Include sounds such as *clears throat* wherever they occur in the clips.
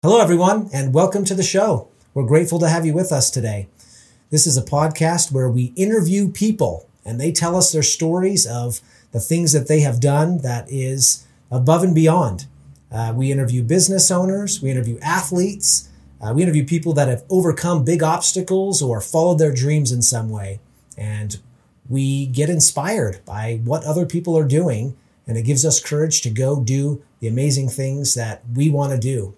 Hello, everyone, and welcome to the show. We're grateful to have you with us today. This is a podcast where we interview people and they tell us their stories of the things that they have done that is above and beyond. Uh, we interview business owners, we interview athletes, uh, we interview people that have overcome big obstacles or followed their dreams in some way. And we get inspired by what other people are doing, and it gives us courage to go do the amazing things that we want to do.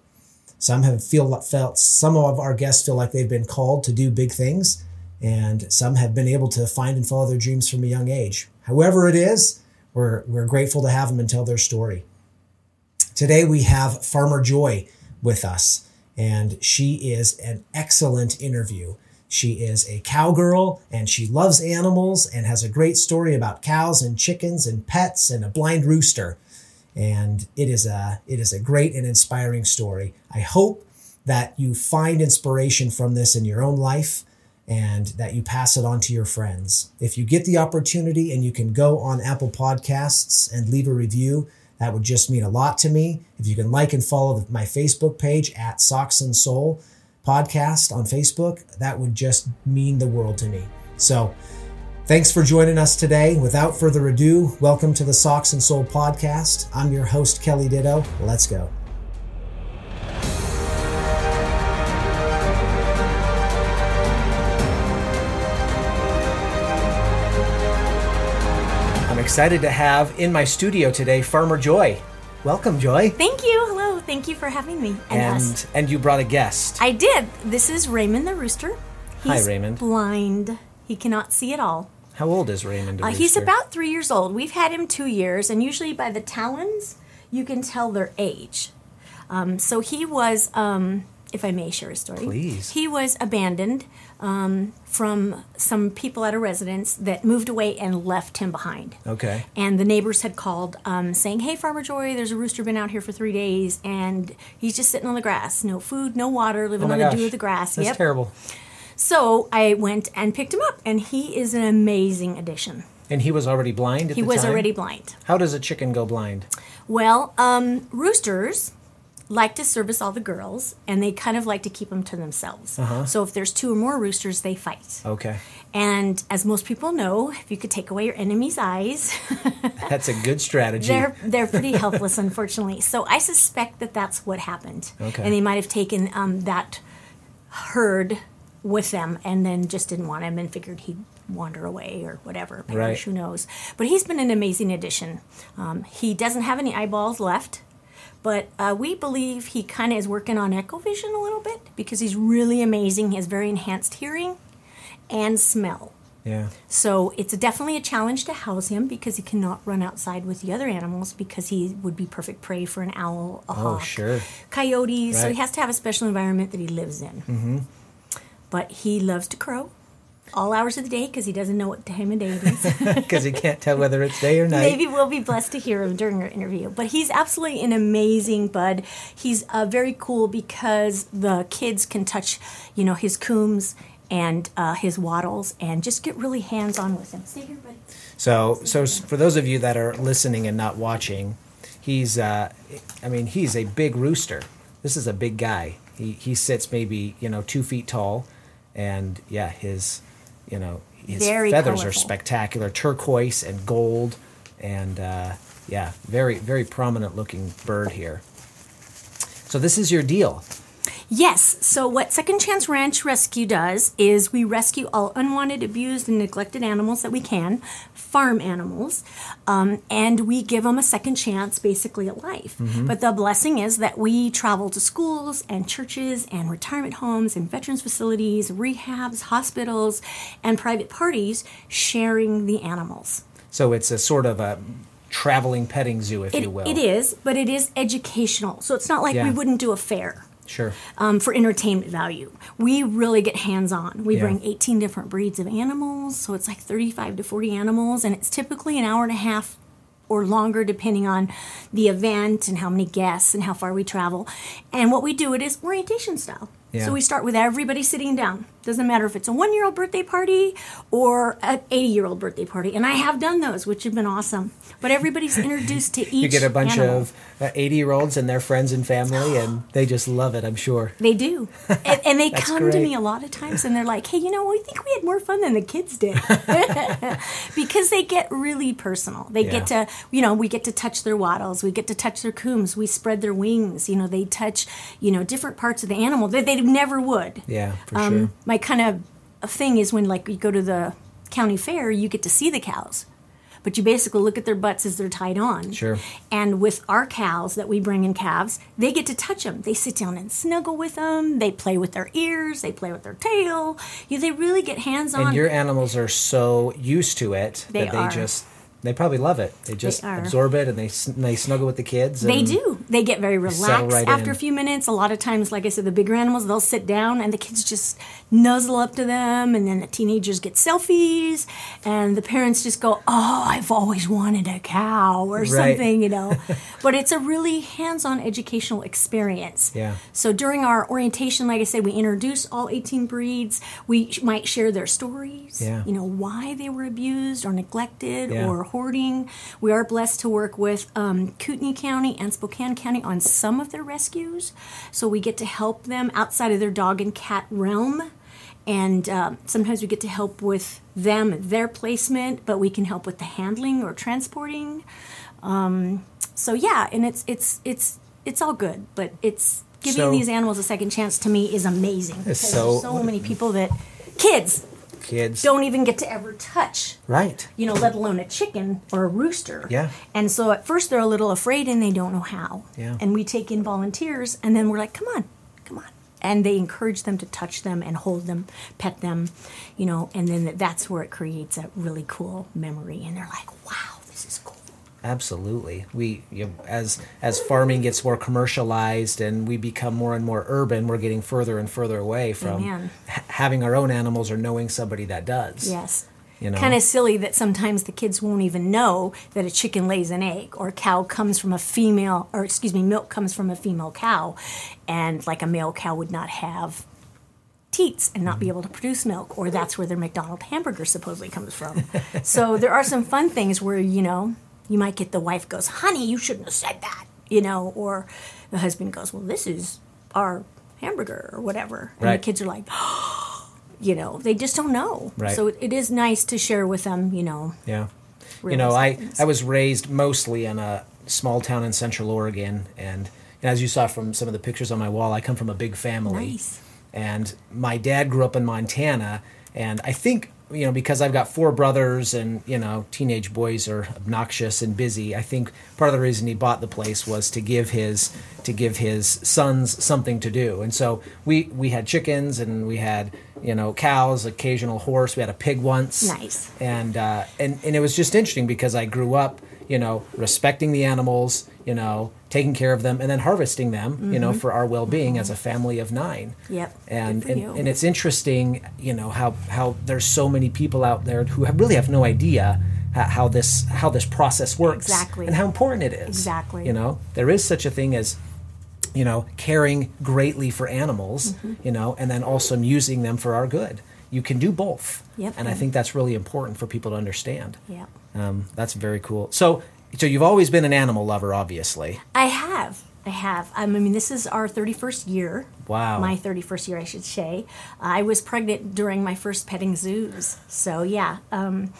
Some have feel felt some of our guests feel like they've been called to do big things, and some have been able to find and follow their dreams from a young age. However, it is, we're we're grateful to have them and tell their story. Today we have Farmer Joy with us, and she is an excellent interview. She is a cowgirl and she loves animals and has a great story about cows and chickens and pets and a blind rooster and it is a it is a great and inspiring story. I hope that you find inspiration from this in your own life and that you pass it on to your friends. If you get the opportunity and you can go on Apple Podcasts and leave a review, that would just mean a lot to me. If you can like and follow my Facebook page at Socks and Soul podcast on Facebook, that would just mean the world to me. So, Thanks for joining us today. Without further ado, welcome to the Socks and Soul podcast. I'm your host, Kelly Ditto. Let's go. I'm excited to have in my studio today Farmer Joy. Welcome, Joy. Thank you. Hello. Thank you for having me. And and, us. and you brought a guest. I did. This is Raymond the rooster. He's Hi, Raymond. Blind. He cannot see at all. How old is Raymond? Uh, he's about three years old. We've had him two years, and usually by the talons, you can tell their age. Um, so he was, um, if I may share a story. Please. He was abandoned um, from some people at a residence that moved away and left him behind. Okay. And the neighbors had called um, saying, Hey, Farmer Joy, there's a rooster been out here for three days, and he's just sitting on the grass. No food, no water, living oh on gosh. the dew of the grass. That's yep. terrible. So I went and picked him up, and he is an amazing addition. And he was already blind he was time? already blind. How does a chicken go blind? Well, um, roosters like to service all the girls, and they kind of like to keep them to themselves. Uh-huh. So if there's two or more roosters, they fight. Okay. And as most people know, if you could take away your enemy's eyes, *laughs* that's a good strategy. They're *laughs* they're pretty helpless, unfortunately. So I suspect that that's what happened. Okay. And they might have taken um, that herd with them and then just didn't want him and figured he'd wander away or whatever. right. Who knows? But he's been an amazing addition. Um, he doesn't have any eyeballs left, but uh, we believe he kind of is working on echolocation a little bit because he's really amazing. He has very enhanced hearing and smell. Yeah. So it's definitely a challenge to house him because he cannot run outside with the other animals because he would be perfect prey for an owl, a oh, hawk, sure. coyotes. Right. So he has to have a special environment that he lives in. Mm-hmm but he loves to crow all hours of the day because he doesn't know what time of day it is. *laughs* Because he can't tell whether it's day or night. Maybe we'll be blessed to hear him during our interview. But he's absolutely an amazing bud. He's uh, very cool because the kids can touch, you know, his coombs and uh, his wattles and just get really hands on with him. Stay here, bud. So, so for those of you that are listening and not watching, he's, uh, I mean, he's a big rooster. This is a big guy. He, he sits maybe, you know, two feet tall and yeah, his you know his very feathers colorful. are spectacular, turquoise and gold, and uh, yeah, very very prominent looking bird here. So this is your deal. Yes. So, what Second Chance Ranch Rescue does is we rescue all unwanted, abused, and neglected animals that we can, farm animals, um, and we give them a second chance, basically, at life. Mm-hmm. But the blessing is that we travel to schools and churches and retirement homes and veterans facilities, rehabs, hospitals, and private parties sharing the animals. So, it's a sort of a traveling petting zoo, if it, you will. It is, but it is educational. So, it's not like Yeah. we wouldn't do a fair. Sure. um, for entertainment value. We really get hands on. We Yeah. bring 18 different breeds of animals, so it's like 35 to 40 animals, and it's typically an hour and a half or longer depending on the event and how many guests and how far we travel. And what we do it is orientation style. Yeah. So we start with everybody sitting down. Doesn't matter if it's a one year old birthday party or an 80 year old birthday party. And I have done those, which have been awesome. But everybody's introduced to each You get a bunch animal. of 80 year olds and their friends and family, and *gasps* they just love it, I'm sure. They do. And, and they *laughs* come to me a lot of times and they're like, hey, you know, we think we had more fun than the kids did. *laughs* *laughs* because they get really personal. They get to, you know, we get to touch their wattles, we get to touch their coombs, we spread their wings. You know, they touch, you know, different parts of the animal that they never would. Yeah, for Um, sure. My kind of thing is when, like, you go to the county fair, you get to see the cows. But you basically look at their butts as they're tied on. Sure. And with our cows that we bring in calves, they get to touch them. They sit down and snuggle with them. They play with their ears. They play with their tail. You, they really get hands on. And your animals are so used to it They that they are. just, they probably love it. They just are. absorb it and they, sn- they snuggle with the kids. They do. They get very relaxed right after in. a few minutes. A lot of times, like I said, the bigger animals, they'll sit down and the kids just nuzzle up to them. And then the teenagers get selfies. And the parents just go, Oh, I've always wanted a cow or Right. something, you know. *laughs* but it's a really hands on educational experience. Yeah. So during our orientation, like I said, we introduce all 18 breeds. We might share their stories, Yeah. you know, why they were abused or neglected Yeah. or hoarding. We are blessed to work with um, Kootenai County and Spokane County on some of their rescues. So we get to help them outside of their dog and cat realm. And um, sometimes we get to help with them, their placement, but we can help with the handling or transporting. Um, so yeah, and it's it's it's it's all good, but it's giving So- these animals a second chance to me is amazing. because so- there's so many people that kids Kids. don't even get to ever touch Right. you know, let alone a chicken or a rooster. Yeah. And so at first they're a little afraid and they don't know how. Yeah. And we take in volunteers and then we're like, come on, come on. And they encourage them to touch them and hold them, pet them, you know, and then that's where it creates a really cool memory. And they're like, wow, this is cool. Absolutely. We you know, as as farming gets more commercialized and we become more and more urban, we're getting further and further away from ha- having our own animals or knowing somebody that does. Yes. You know. Kind of silly that sometimes the kids won't even know that a chicken lays an egg or a cow comes from a female, or excuse me, milk comes from a female cow. And like a male cow would not have teats and not be mm-hmm. able to produce milk, or that's where their McDonald hamburger supposedly comes from. so there are some fun things where, you know, you might get the wife goes, honey, you shouldn't have said that, you know, or the husband goes, well, this is our hamburger or whatever. And Right. the kids are like, *gasps* you know, they just don't know. Right. So it, it is nice to share with them, you know. Yeah. You know, I, things. I was raised mostly in a small town in central Oregon. And, and as you saw from some of the pictures on my wall, I come from a big family. Nice. And my dad grew up in Montana. And I think, you know, because I've got four brothers and, you know, teenage boys are obnoxious and busy, I think part of the reason he bought the place was to give his to give his sons something to do. And so we we had chickens and we had, you know, cows, occasional horse, we had a pig once Nice. and uh, and and it was just interesting because I grew up, you know, respecting the animals, you know, taking care of them, and then harvesting them, you know, for our well-being as a family of nine. Mm-hmm. Yep. And and, you. and it's interesting, you know, how how there's so many people out there who have, really have no idea how this how this process works Exactly. and how important it is. Exactly. You know, there is such a thing as you know, caring greatly for animals, Mm-hmm. you know, and then also using them for our good. You can do both. Yep. And I think that's really important for people to understand. Yeah. Um, that's very cool. So, so you've always been an animal lover, obviously. I have. I have. Um, I mean, this is our 31st year. Wow. My 31st year, I should say. I was pregnant during my first petting zoos. So, yeah. Um,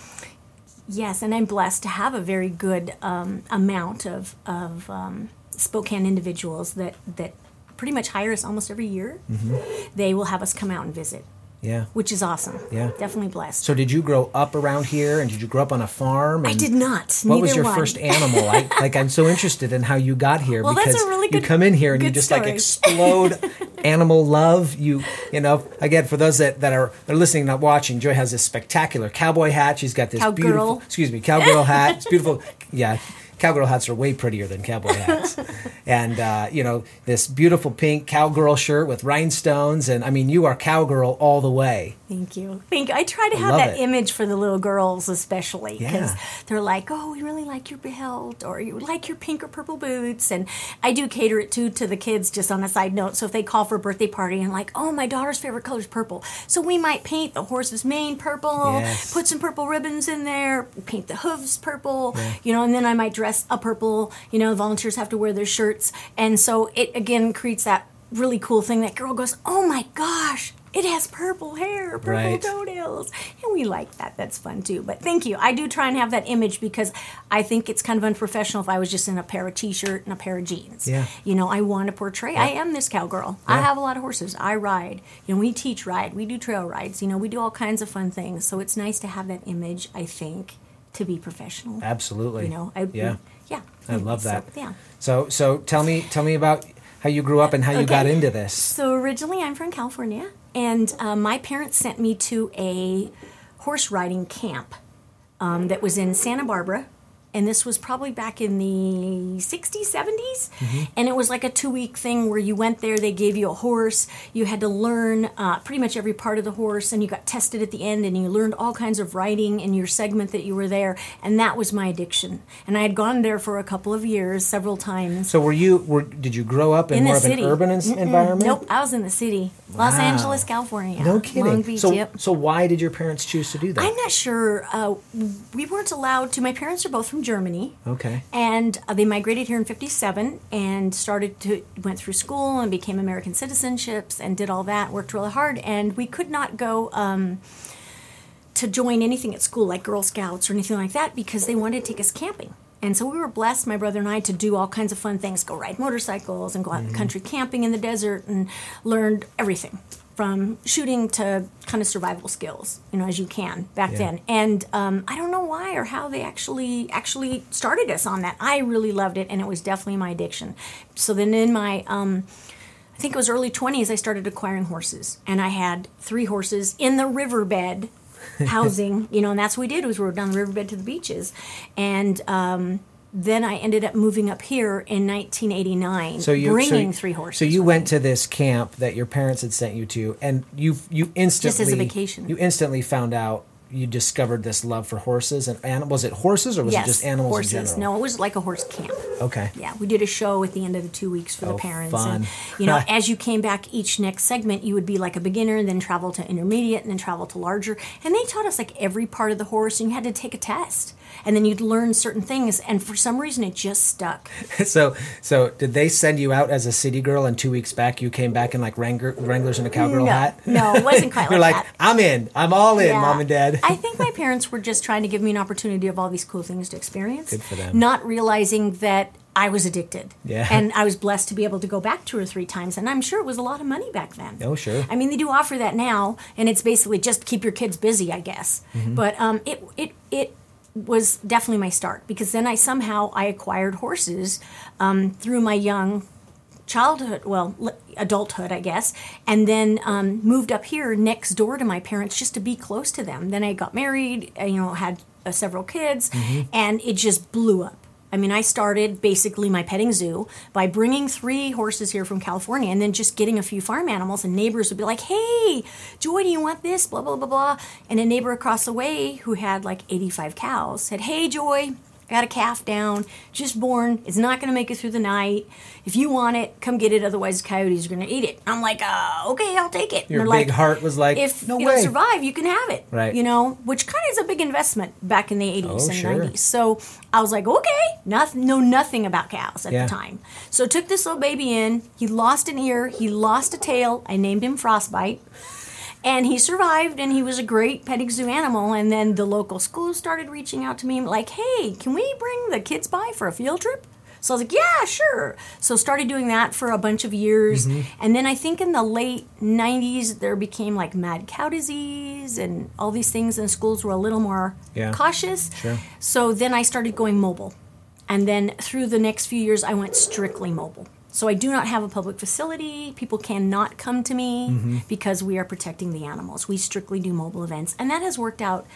yes, and I'm blessed to have a very good um, amount of, of um, Spokane individuals that, that pretty much hire us almost every year. Mm-hmm. They will have us come out and visit, Yeah. which is awesome. Yeah. Definitely blessed. So, did you grow up around here, and did you grow up on a farm? I did not. What was your one. first animal? I, *laughs* like, I'm so interested in how you got here Well, that's because a really you come in here and you good just like explode *laughs* animal love. You, you know, again for those that, that are they're listening, not watching. Joy has this spectacular cowboy hat. She's got this Cowgirl. beautiful, excuse me, cowgirl hat. It's beautiful. *laughs* Yeah, cowgirl hats are way prettier than cowboy hats. *laughs* and uh, you know this beautiful pink cowgirl shirt with rhinestones, and I mean you are cowgirl all the way. Thank you. Thank you. I try to have that it. image for the little girls, especially because Yeah. they're like, "Oh, we really like your belt, or you like your pink or purple boots." And I do cater it too to the kids. Just on a side note, so if they call for a birthday party and like, "Oh, my daughter's favorite color is purple," so we might paint the horse's mane purple, Yes. put some purple ribbons in there, paint the hooves purple, you know, and then I might dress a purple. You know, volunteers have to wear their shirts, and so it again creates that really cool thing. That girl goes, "Oh my gosh." It has purple hair, purple Right. toenails, and we like that. That's fun too. But thank you. I do try and have that image because I think it's kind of unprofessional if I was just in a pair of t-shirt and a pair of jeans. Yeah. You know, I want to portray. I am this cowgirl. I have a lot of horses. I ride. You know, we teach ride. We do trail rides. You know, we do all kinds of fun things. So it's nice to have that image. I think to be professional. Absolutely. You know, I yeah. yeah. I love So, that. yeah. So so tell me tell me about how you grew up and how you got into this. So originally, I'm from California, and uh, my parents sent me to a horse riding camp um, that was in Santa Barbara. And this was probably back in the 60s, 70s. And it was like a two week thing where you went there, they gave you a horse. You had to learn uh, pretty much every part of the horse, and you got tested at the end, and you learned all kinds of riding in your segment that you were there. And that was my addiction. And I had gone there for a couple of years, several times. So were you were did you grow up in, In more of city. an urban en- environment? Nope, I was in the city, Los Wow. Angeles, California. No kidding. Long Beach. so yep. so why did your parents choose to do that? I'm not sure. Uh, we weren't allowed to. My parents are both from Germany. okay. And uh, they migrated here in '57 and started to went through school and became American citizenships and did all that. Worked really hard, and we could not go um, to join anything at school like Girl Scouts or anything like that because they wanted to take us camping. And so we were blessed, my brother and I, to do all kinds of fun things: go ride motorcycles and go out country camping in the desert, and learned everything from shooting to kind of survival skills, you know, as you can back Yeah. then. And um, I don't know why or how they actually actually started us on that. I really loved it, and it was definitely my addiction. So then in my um, I think it was early 20s, I started acquiring horses. And I had three horses in the riverbed *laughs* housing, you know, and that's what we did was we were down the riverbed to the beaches. And um, then I ended up moving up here in 1989, So you bringing so, three horses. So you went me. to this camp that your parents had sent you to, and you you instantly just as a vacation. You instantly found out you discovered this love for horses and, and was it horses or was yes, it just animals horses. in general? No, it was like a horse camp. Okay. Yeah, we did a show at the end of the two weeks for Oh, the parents. fun. And, you know, *laughs* as you came back each next segment, you would be like a beginner and then travel to intermediate and then travel to larger. And they taught us like every part of the horse and you had to take a test. And then you'd learn certain things. And for some reason, it just stuck. *laughs* So so did they send you out as a city girl and two weeks back you came back in like Wrangler, Wranglers and a cowgirl no, hat? no, it wasn't quite *laughs* You're like like. I'm in. I'm all in, Yeah. mom and dad. I think my parents were just trying to give me an opportunity of all these cool things to experience. Good for them. Not realizing that I was addicted. Yeah. And I was blessed to be able to go back two or three times. And I'm sure it was a lot of money back then. Oh, sure. I mean, they do offer that now, and it's basically just keep your kids busy, I guess. Mm-hmm. But um, it, it, it, was definitely my start because then I somehow I acquired horses um, through my young childhood, well, adulthood, I guess, and then um, moved up here next door to my parents just to be close to them. Then I got married, you know, had uh, several kids, and it just blew up. I mean, I started basically my petting zoo by bringing three horses here from California and then just getting a few farm animals. And neighbors would be like, hey, Joy, do you want this? Blah, blah, blah, blah. And a neighbor across the way who had like 85 cows said, hey, Joy, I got a calf down, just born. It's not going to make it through the night. If you want it, come get it. Otherwise, coyotes are going to eat it. I'm like, uh, okay, I'll take it. Your big like, heart was like, if no it'll way. survive, you can have it. Right. You know, which kind of is a big investment back in the 80s Oh, and sure. 90s. So I was like, okay, nothing, know nothing about cows at Yeah. the time. So took this little baby in. He lost an ear. He lost a tail. I named him Frostbite. And he survived, and he was a great petting zoo animal. And then the local school started reaching out to me, like, "Hey, can we bring the kids by for a field trip?" So I was like, "Yeah, sure." So started doing that for a bunch of years, Mm-hmm. and then I think in the late '90s there became like mad cow disease and all these things, and schools were a little more Yeah. cautious. Sure. So then I started going mobile. And then through the next few years, I went strictly mobile. So I do not have a public facility. People cannot come to me Mm-hmm. because we are protecting the animals. We strictly do mobile events. And that has worked out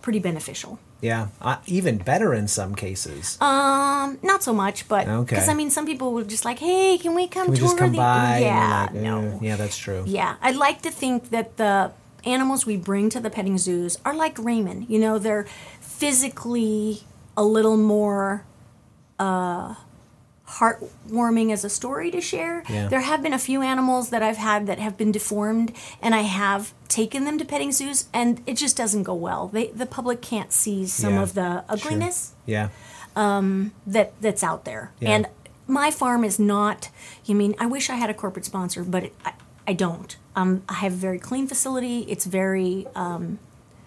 pretty beneficial. Yeah, uh, even better in some cases. Um, not so much, but Okay. because I mean, some people were just like, "Hey, can we come Can we tour just come the?" by? Yeah, and you're no. "Eh, yeah, that's true. Yeah, I like to think that the animals we bring to the petting zoos are like Raymond. You know, they're physically a little more uh, heartwarming as a story to share. Yeah. There have been a few animals that I've had that have been deformed, and I have taken them to petting zoos, and it just doesn't go well. They, the public can't see some Yeah, of the sure. ugliness Yeah, that that's out there. Yeah. And my farm is not. You mean I wish I had a corporate sponsor, but it, I, I don't. Um, I have a very clean facility. It's very um,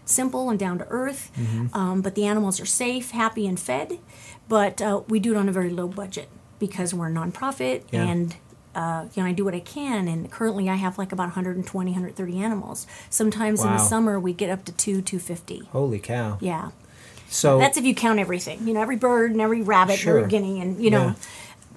simple and down to earth. Mm-hmm. Um, but the animals are safe, happy, and fed. But uh, we do it on a very low budget because we're a nonprofit Yeah. and. Uh, you know, I do what I can, and currently I have like about 120, 130 animals. Sometimes in the summer we get up to two, 250. holy cow. Yeah. So That's if you count everything. You know, every bird and every rabbit, Sure. every guinea, and you know. Yeah.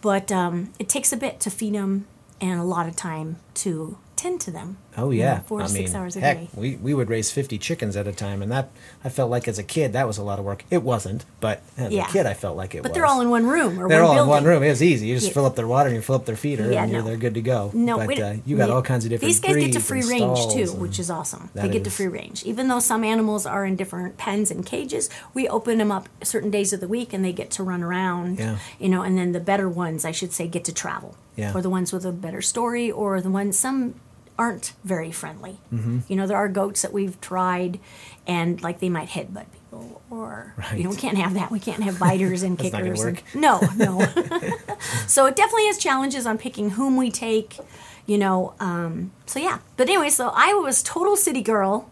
But um, it takes a bit to feed them and a lot of time to tend to them. Oh you know, yeah, four to I six mean, hours a heck, day. we we would raise fifty chickens at a time, and that I felt like as a kid that was a lot of work. It wasn't, but as Yeah. a kid I felt like it But was. they're all in one room or They're one all building. in one room. It was easy. You just Yeah. fill up their water and you fill up their feeder, Yeah, and you're no. they're good to go. No, but uh, you got yeah. all kinds of different. These guys get to free range too, which is awesome. They get to free range. Even though some animals are in different pens and cages, we open them up certain days of the week and they get to run around. Yeah. You know, and then the better ones, I should say, get to travel. Yeah. Or the ones with a better story, or the ones some aren't very friendly. Mm-hmm. You know, there are goats that we've tried, and like they might headbutt people, or you know, we can't have that. We can't have biters and *laughs* That's not gonna kickers. and- *laughs* no, no. *laughs* so it definitely has challenges on picking whom we take. You know, um, so yeah. But anyway, so I was total city girl.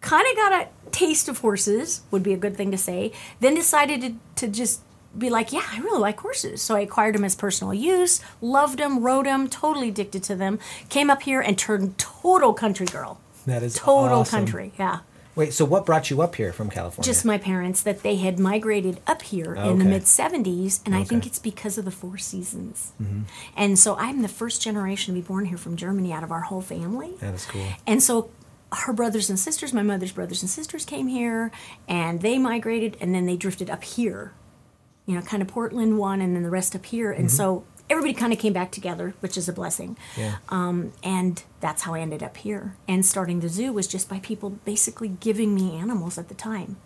Kind of got a taste of horses would be a good thing to say. Then decided to, to just be like, yeah, I really like horses. So I acquired them as personal use, loved them, rode them, totally addicted to them. Came up here and turned total country girl. That is Total awesome. country, yeah. Wait, so what brought you up here from California? Just my parents that they had migrated up here in the mid 70s, and I think Mm-hmm. it's because of the Four Seasons. And so I'm the first generation to be born here from Germany out of our whole family. that is cool. And so her brothers and sisters, my mother's brothers and sisters came here and they migrated and then they drifted up here. You know, kind of Portland one and then the rest up here. And so everybody kind of came back together, which is a blessing. Yeah. Um, and that's how I ended up here. And starting the zoo was just by people basically giving me animals at the time.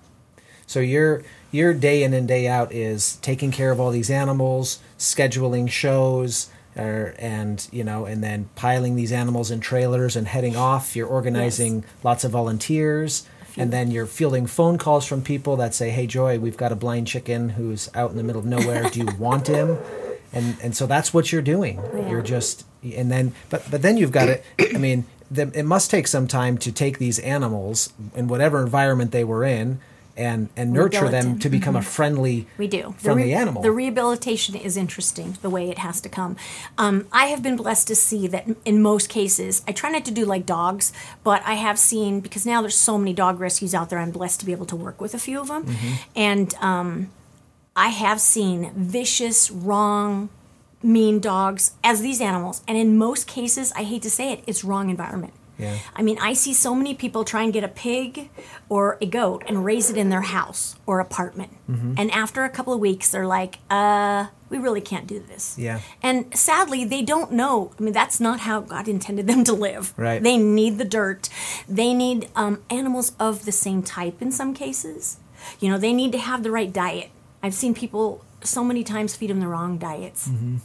So your your day in and day out is taking care of all these animals, scheduling shows, er, and you know, and then piling these animals in trailers and heading off. You're organizing lots of volunteers, and then you're fielding phone calls from people that say, "Hey, Joy, we've got a blind chicken who's out in the middle of nowhere. Do you want him?" And and so that's what you're doing. Yeah. You're just and then but but then you've got it. I mean, the, it must take some time to take these animals in whatever environment they were in and and nurture them to become a friendly We do. The from re- the animal. The rehabilitation is interesting, the way it has to come. Um, I have been blessed to see that in most cases, I try not to do like dogs, but I have seen, because now there's so many dog rescues out there, I'm blessed to be able to work with a few of them. Mm-hmm. And um, I have seen vicious, wrong, mean dogs as these animals. And in most cases, I hate to say it, it's wrong environment. Yeah. I mean, I see so many people try and get a pig or a goat and raise it in their house or apartment. Mm-hmm. And after a couple of weeks, they're like, uh, we really can't do this. Yeah. And sadly, they don't know. I mean, that's not how God intended them to live. Right. They need the dirt. They need um, animals of the same type in some cases. You know, they need to have the right diet. I've seen people so many times feed them the wrong diets. Mm-hmm.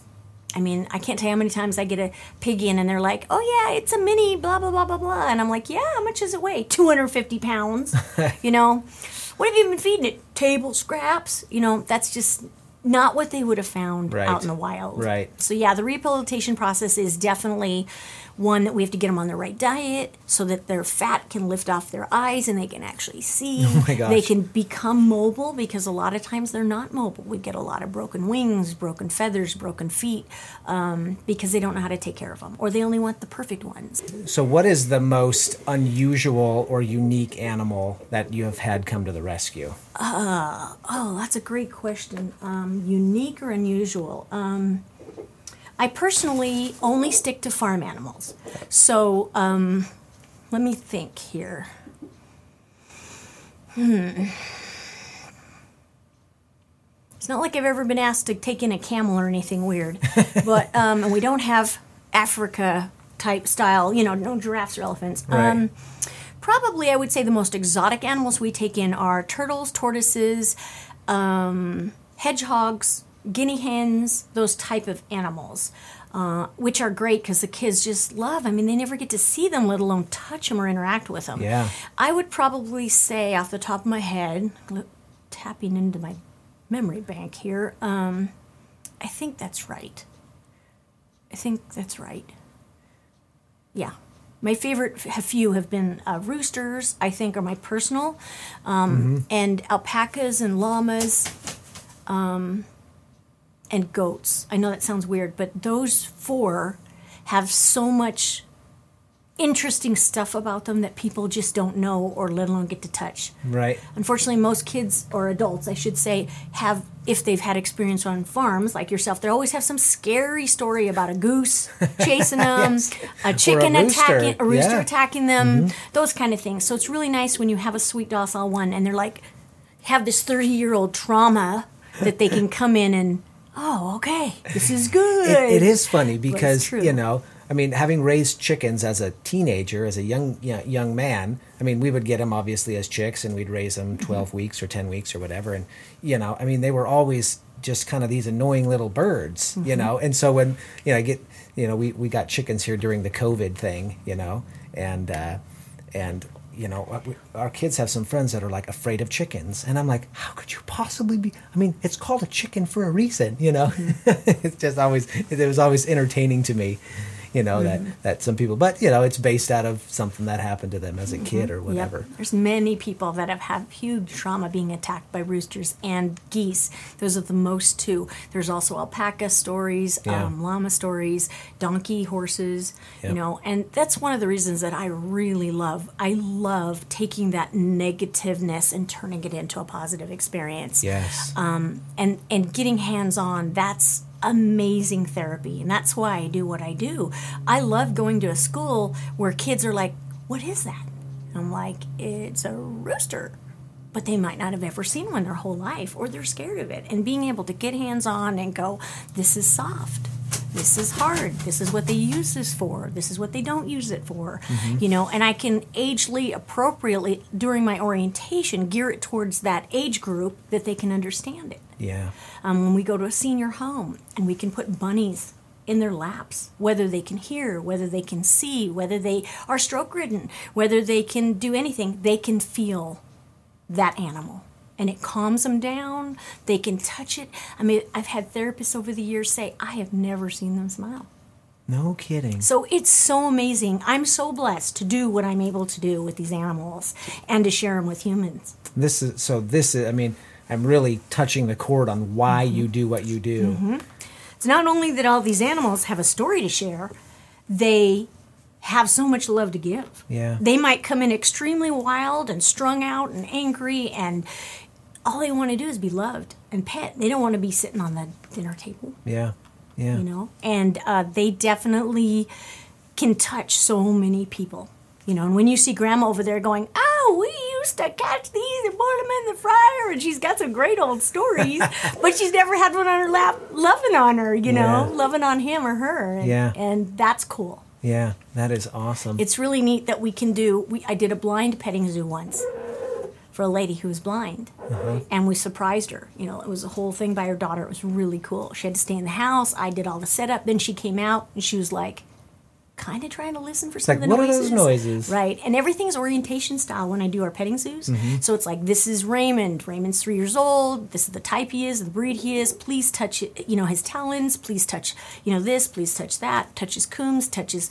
I mean, I can't tell you how many times I get a pig in and they're like, oh, yeah, it's a mini, blah, blah, blah, blah, blah. And I'm like, yeah, how much does it weigh? 250 pounds. *laughs* you know, what have you been feeding it? Table scraps? You know, that's just not what they would have found Right. out in the wild. Right. So, yeah, the rehabilitation process is definitely one that we have to get them on the right diet so that their fat can lift off their eyes and they can actually see. *laughs* Oh my gosh. They can become mobile because a lot of times they're not mobile. We get a lot of broken wings, broken feathers, broken feet um, because they don't know how to take care of them or they only want the perfect ones. so what is the most unusual or unique animal that you have had come to the rescue? Oh, that's a great question. Um, unique or unusual? Um, I personally only stick to farm animals. So um, let me think here. It's not like I've ever been asked to take in a camel or anything weird, *laughs* but um, and we don't have Africa type style, you know, no giraffes or elephants. Right. Um, probably, I would say the most exotic animals we take in are turtles, tortoises, um, hedgehogs, guinea hens, those type of animals. Uh, which are great because the kids just love. I mean, they never get to see them, let alone touch them or interact with them. Yeah. I would probably say, off the top of my head, tapping into my memory bank here, um, I think that's right. I think that's right. Yeah. My favorite few have been uh, roosters, I think, are my personal, um, and alpacas and llamas, um, and goats. I know that sounds weird, but those four have so much interesting stuff about them that people just don't know or let alone get to touch. Right. Unfortunately, most kids or adults, I should say, have if they've had experience on farms like yourself, they always have some scary story about a goose *laughs* chasing them, Yes. a chicken rooster. attacking, a rooster Yeah. Mm-hmm. attacking them, those kind of things. So it's really nice when you have a sweet docile one and they're like have this 30 year old trauma that they can come in and oh okay. This is good *laughs* It, it is funny because you know, I mean, having raised chickens as a teenager, as a young young young man, I mean, we would get them obviously as chicks, and we'd raise them 12 weeks or ten weeks or whatever, and you know, I mean, they were always just kind of these annoying little birds, you know. And so when you know, I get you know, we we got chickens here during the COVID thing, you know, and uh, and you know, uh, our kids have some friends that are like afraid of chickens, and I'm like, how could you possibly be? I mean, it's called a chicken for a reason, you know. *laughs* it's just always it was always entertaining to me, you know that mm-hmm. that some people, but you know, it's based out of something that happened to them as a mm-hmm. kid or whatever. Yep. There's many people that have had huge trauma being attacked by roosters and geese. Those are the most two. There's also alpaca stories, Yeah. um, llama stories, donkey horses, Yep. you know, and that's one of the reasons that I really love. I love taking that negativeness and turning it into a positive experience Yes. Um, and and getting hands on that's amazing therapy and that's why I do what I do. I love going to a school where kids are like, "What is that?" And I'm like, "It's a rooster." But they might not have ever seen one their whole life or they're scared of it. And being able to get hands on and go, "This is soft. This is hard. This is what they use this for. This is what they don't use it for." Mm-hmm. You know, and I can agely appropriately during my orientation gear it towards that age group that they can understand it yeah. um, when we go to a senior home and we can put bunnies in their laps, whether they can hear, whether they can see, whether they are stroke ridden, whether they can do anything, they can feel that animal. And it calms them down. They can touch it. I mean, I've had therapists over the years say, I have never seen them smile. No kidding. So it's so amazing. I'm so blessed to do what I'm able to do with these animals and to share them with humans. This is so. This is. I mean, I'm really touching the chord on why Mm-hmm. you do what you do. It's not only that all these animals have a story to share, they have so much love to give. Yeah. They might come in extremely wild and strung out and angry, and all they want to do is be loved and pet. They don't want to be sitting on the dinner table, Yeah. Yeah. you know? And uh, they definitely can touch so many people. You know, and when you see grandma over there going, Oh, we used to catch these and put them in the fryer, and she's got some great old stories, *laughs* but she's never had one on her lap loving on her, you know, Yeah. loving on him or her. And, Yeah. And that's cool. Yeah. That is awesome. It's really neat that we can do. We I did a blind petting zoo once for a lady who was blind, uh-huh. and we surprised her. You know, it was a whole thing by her daughter. It was really cool. She had to stay in the house. I did all the setup. Then she came out and she was like, kind of trying to listen for some like, of the what are noises. those noises? Right, and everything's orientation style when I do our petting zoos. Mm-hmm. So it's like this is Raymond. Raymond's three years old. This is the type he is, the breed he is. Please touch. You know his talons. Please touch. You know this. Please touch that. Touch his coombs. Touch his.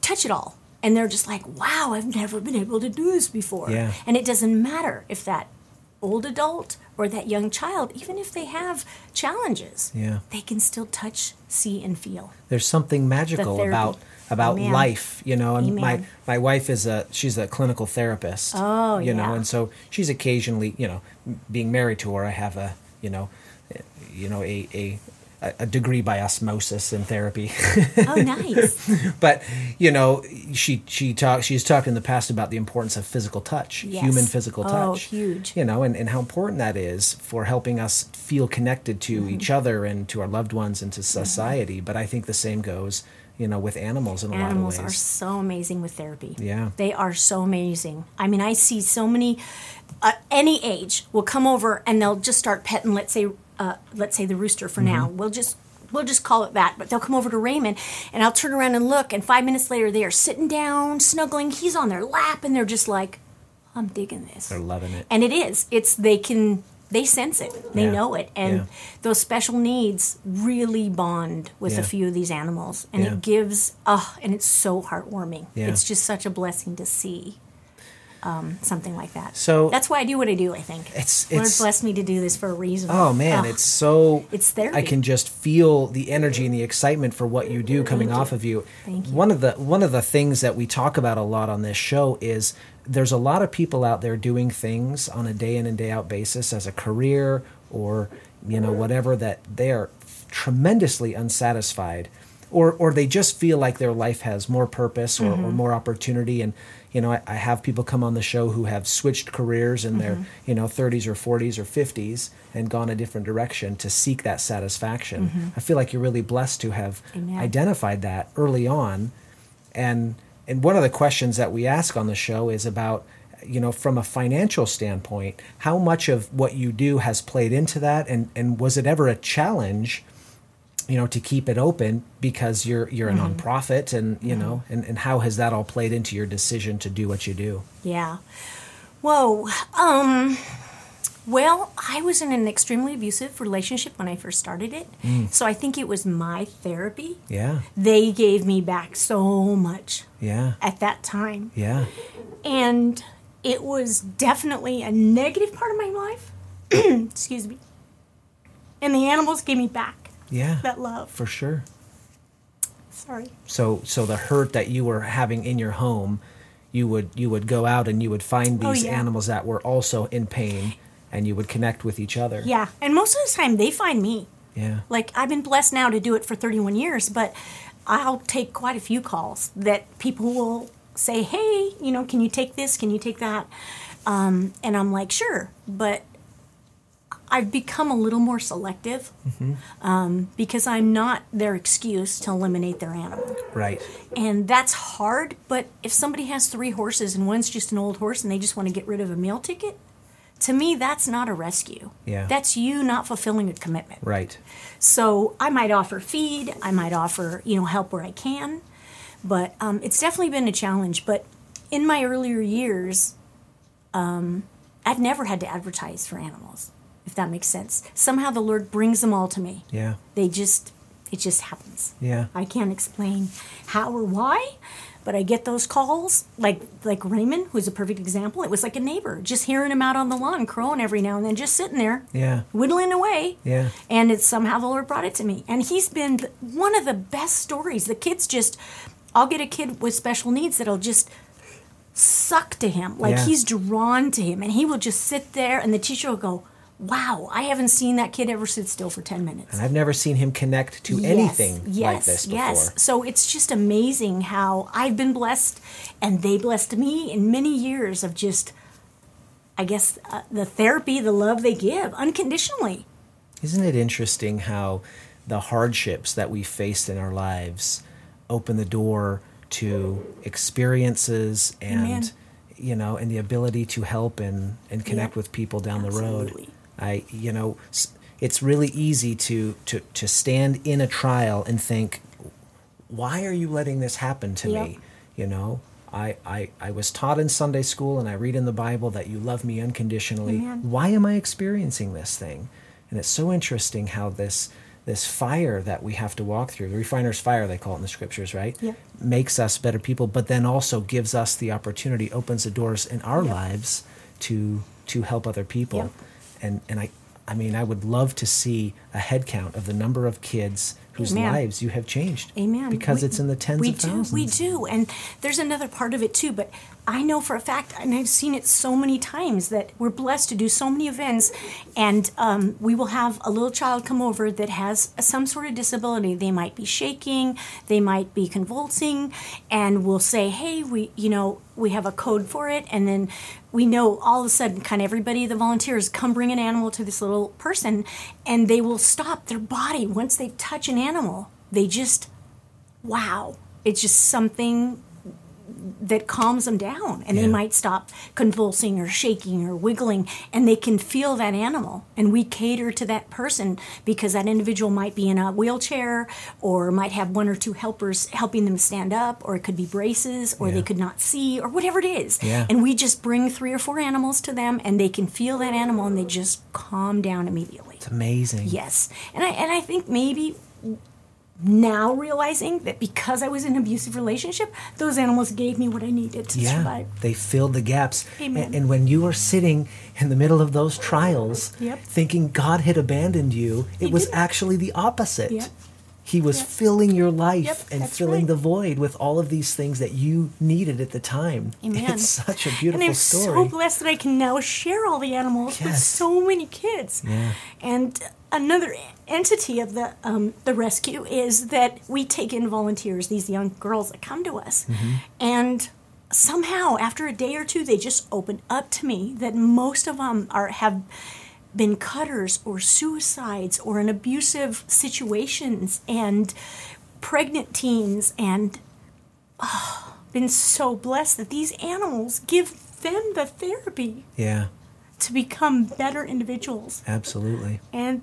Touch it all. And they're just like, wow, I've never been able to do this before. Yeah. And it doesn't matter if that old adult or that young child, even if they have challenges, Yeah. they can still touch, see, and feel. there's something magical therapy. about about Amen. life you know and my Amen. my wife is a she's a clinical therapist Oh, you know and so she's occasionally you know being married to her i have a you know you know a a a, degree by osmosis in therapy. Oh, nice. *laughs* but you know, she she talked. She's talked in the past about the importance of physical touch, Yes. human physical touch. Oh, touch. huge. You know, and, and how important that is for helping us feel connected to Mm-hmm. each other and to our loved ones and to society. But I think the same goes, you know, with animals in a Animals lot of ways. Animals are so amazing with therapy. Yeah. They are so amazing. I mean, I see so many, uh, any age will come over and they'll just start petting, let's say, uh, let's say the rooster for now. Mm-hmm. We'll just, we'll just call it that. But they'll come over to Raymond and I'll turn around and look and five minutes later they are sitting down, snuggling. He's on their lap and they're just like, I'm digging this. They're loving it. And it is. It's they can they sense it. They Yeah. know it. And Yeah. those special needs really bond with Yeah. a few of these animals. And it gives uh and it's so heartwarming. It's just such a blessing to see um, something like that. So- that's why I do what I do, I think. It's- Lord it's- blessed me to do this for a reason. Oh man, Ugh. it's so. It's therapy. I can just feel the energy and the excitement for what you do coming off of you. Thank you. One of the one of the things that we talk about a lot on this show is there's a lot of people out there doing things on a day in and day out basis as a career or you know whatever that they are tremendously unsatisfied or or they just feel like their life has more purpose or, or mm-hmm. more opportunity. And you know I, I have people come on the show who have switched careers in their mm-hmm. you know 30s or 40s or 50s and gone a different direction to seek that satisfaction. Mm-hmm. I feel like you're really blessed to have Amen. identified that early on. And and one of the questions that we ask on the show is about you know from a financial standpoint how much of what you do has played into that and and was it ever a challenge you know to keep it open because you're you're a nonprofit and you know and, and how has that all played into your decision to do what you do Yeah. Whoa. Um well, I was in an extremely abusive relationship when I first started it. Mm. So I think it was my therapy. yeah They gave me back so much yeah at that time. yeah And it was definitely a negative part of my life. *clears throat* Excuse me. And the animals gave me back yeah that love. for sure Sorry. so so the hurt that you were having in your home you would you would go out and you would find Oh, these yeah. animals that were also in pain and you would connect with each other Yeah. And most of the time they find me. yeah Like I've been blessed now to do it for 31 years, but I'll take quite a few calls that people will say, "Hey, you know, can you take this? Can you take that?" Um, and I'm like, "Sure," but I've become a little more selective um, because I'm not their excuse to eliminate their animal, right and that's hard. But if somebody has three horses and one's just an old horse and they just want to get rid of a meal ticket, to me, that's not a rescue. Yeah. That's you not fulfilling a commitment. right So I might offer feed, I might offer, you know, help where I can, but um, it's definitely been a challenge. But in my earlier years, um, I've never had to advertise for animals, if that makes sense. Somehow the Lord brings them all to me. yeah They just, it just happens. yeah I can't explain how or why, but I get those calls, like like Raymond, who's a perfect example. It was like a neighbor, just hearing him out on the lawn crowing every now and then, just sitting there, yeah whittling away. Yeah. And it's somehow the Lord brought it to me. And he's been one of the best stories. The kids just, I'll get a kid with special needs that'll just suck to him. Like Yeah. he's drawn to him. And he will just sit there and the teacher will go, Wow, I haven't seen that kid ever sit still for 10 minutes. and i've never seen him connect to Yes, anything like yes, this before Yes. So it's just amazing how I've been blessed and they blessed me in many years of just, I guess, uh, the therapy, the love they give unconditionally. Isn't it interesting how the hardships that we faced in our lives open the door to experiences and Amen. you know and the ability to help and and connect Yep. with people down the road. I you know it's really easy to to to stand in a trial and think why are you letting this happen to Yep. me? You know, I, I, I was taught in Sunday school and I read in the Bible that you love me unconditionally. Amen. Why am I experiencing this thing? And it's so interesting how this this fire that we have to walk through, the refiner's fire they call it in the scriptures, right? Yep. Makes us better people, but then also gives us the opportunity, opens the doors in our lives to to help other people. And and I I mean I would love to see a head count of the number of kids whose Amen. lives you have changed. Amen. Because We- it's in the tens we of do, thousands. We do. And there's another part of it too, but I know for a fact, and I've seen it so many times, that we're blessed to do so many events, and um, we will have a little child come over that has some sort of disability. They might be shaking, they might be convulsing, and we'll say, hey, we, you know, we have a code for it, and then we know all of a sudden, kind of everybody, the volunteers, come bring an animal to this little person, and they will stop their body once they touch an animal. They just wow it's just something that calms them down and they might stop convulsing or shaking or wiggling and they can feel that animal and we cater to that person because that individual might be in a wheelchair or might have one or two helpers helping them stand up or it could be braces or Yeah. they could not see or whatever it is Yeah. and we just bring three or four animals to them and they can feel that animal and they just calm down immediately It's amazing. Yes, and I and I think maybe now realizing that because I was in an abusive relationship, those animals gave me what I needed to Yeah, survive. they filled the gaps. Amen. And, and when you are sitting in the middle of those trials, Yep. thinking God had abandoned you, it He was didn't. actually the opposite. Yep. He was Yep. filling your life and filling right. the void with all of these things that you needed at the time. *laughs* Amen. It's such a beautiful and I'm story. so blessed that I can now share all the animals with so many kids. Yeah. And another entity of the um, the rescue is that we take in volunteers, these young girls that come to us, Mm-hmm. and somehow after a day or two, they just open up to me that most of them are have been cutters or suicides or in abusive situations and pregnant teens and been so blessed that these animals give them the therapy yeah, to become better individuals. absolutely. And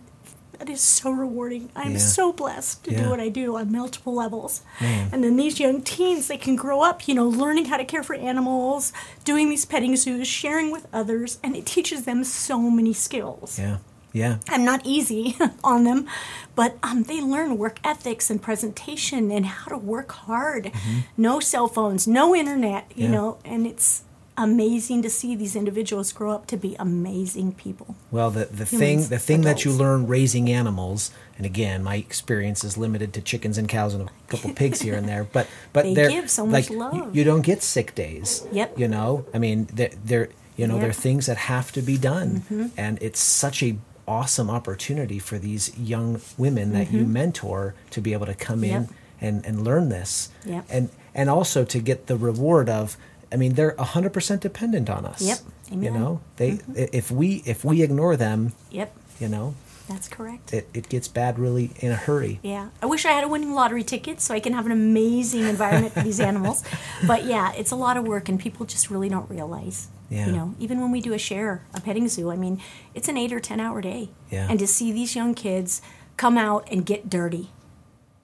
that is so rewarding. I'm Yeah. so blessed to Yeah. do what I do on multiple levels. Man. And then these young teens, they can grow up, you know, learning how to care for animals, doing these petting zoos, sharing with others, and it teaches them so many skills. Yeah, yeah. I'm not easy *laughs* on them, but um, they learn work ethics and presentation and how to work hard. No cell phones, no internet, you Mm-hmm. Yeah. know, and it's amazing to see these individuals grow up to be amazing people. Well, the, the thing the thing that you learn raising animals, and again, my experience is limited to chickens and cows and a couple *laughs* pigs here and there, but but They give so much like you- love. You, don't get sick days. Yep. You know, I mean, they're, they're you know Yep. they're things that have to be done, Mm-hmm. and it's such a awesome opportunity for these young women that you mentor to be able to come in Mm-hmm. And and learn this, Yep. and and also to get the reward of. I mean, they're hundred percent dependent on us. Yep. You Amen. Mm-hmm. know, they if we if we ignore them, Yep, you know, that's correct. it, it gets bad really in a hurry. Yeah, I wish I had a winning lottery ticket so I can have an amazing environment for these animals. *laughs* But yeah, it's a lot of work, and people just really don't realize. Yeah. You know, even when we do a share, a petting zoo, I mean, it's an eight or ten hour day. Yeah. And to see these young kids come out and get dirty.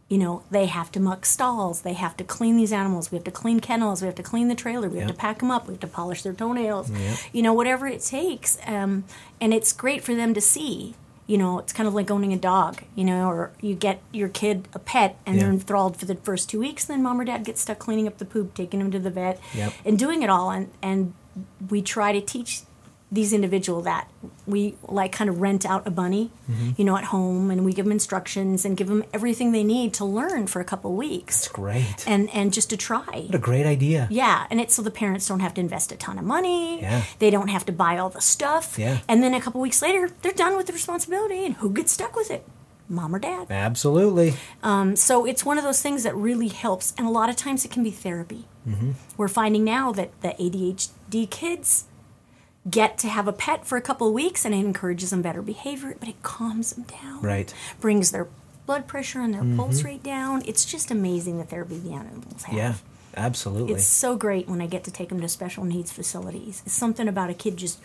You know, they have to muck stalls. They have to clean these animals. We have to clean kennels. We have to clean the trailer. We have to pack them up. We have to polish their toenails. Yeah. You know, whatever it takes. Um, and it's great for them to see. You know, it's kind of like owning a dog. You know, or you get your kid a pet and they're enthralled for the first two weeks. Then mom or dad gets stuck cleaning up the poop, taking them to the vet, Yep. and doing it all. And and we try to teach these individual that we like kind of rent out a bunny Mm-hmm. you know at home and we give them instructions and give them everything they need to learn for a couple weeks It's great. and and just to try what a great idea. yeah and it's so the parents don't have to invest a ton of money Yeah. they don't have to buy all the stuff Yeah. and then a couple weeks later they're done with the responsibility and who gets stuck with it mom or dad Absolutely. um, so it's one of those things that really helps, and a lot of times it can be therapy. mm-hmm. We're finding now that the ADHD kids get to have a pet for a couple of weeks, and it encourages them better behavior, but it calms them down. Right. Brings their blood pressure and their mm-hmm. pulse rate down. It's just amazing the therapy the animals have. Yeah. Absolutely. It's so great when I get to take them to special needs facilities. It's something about a kid just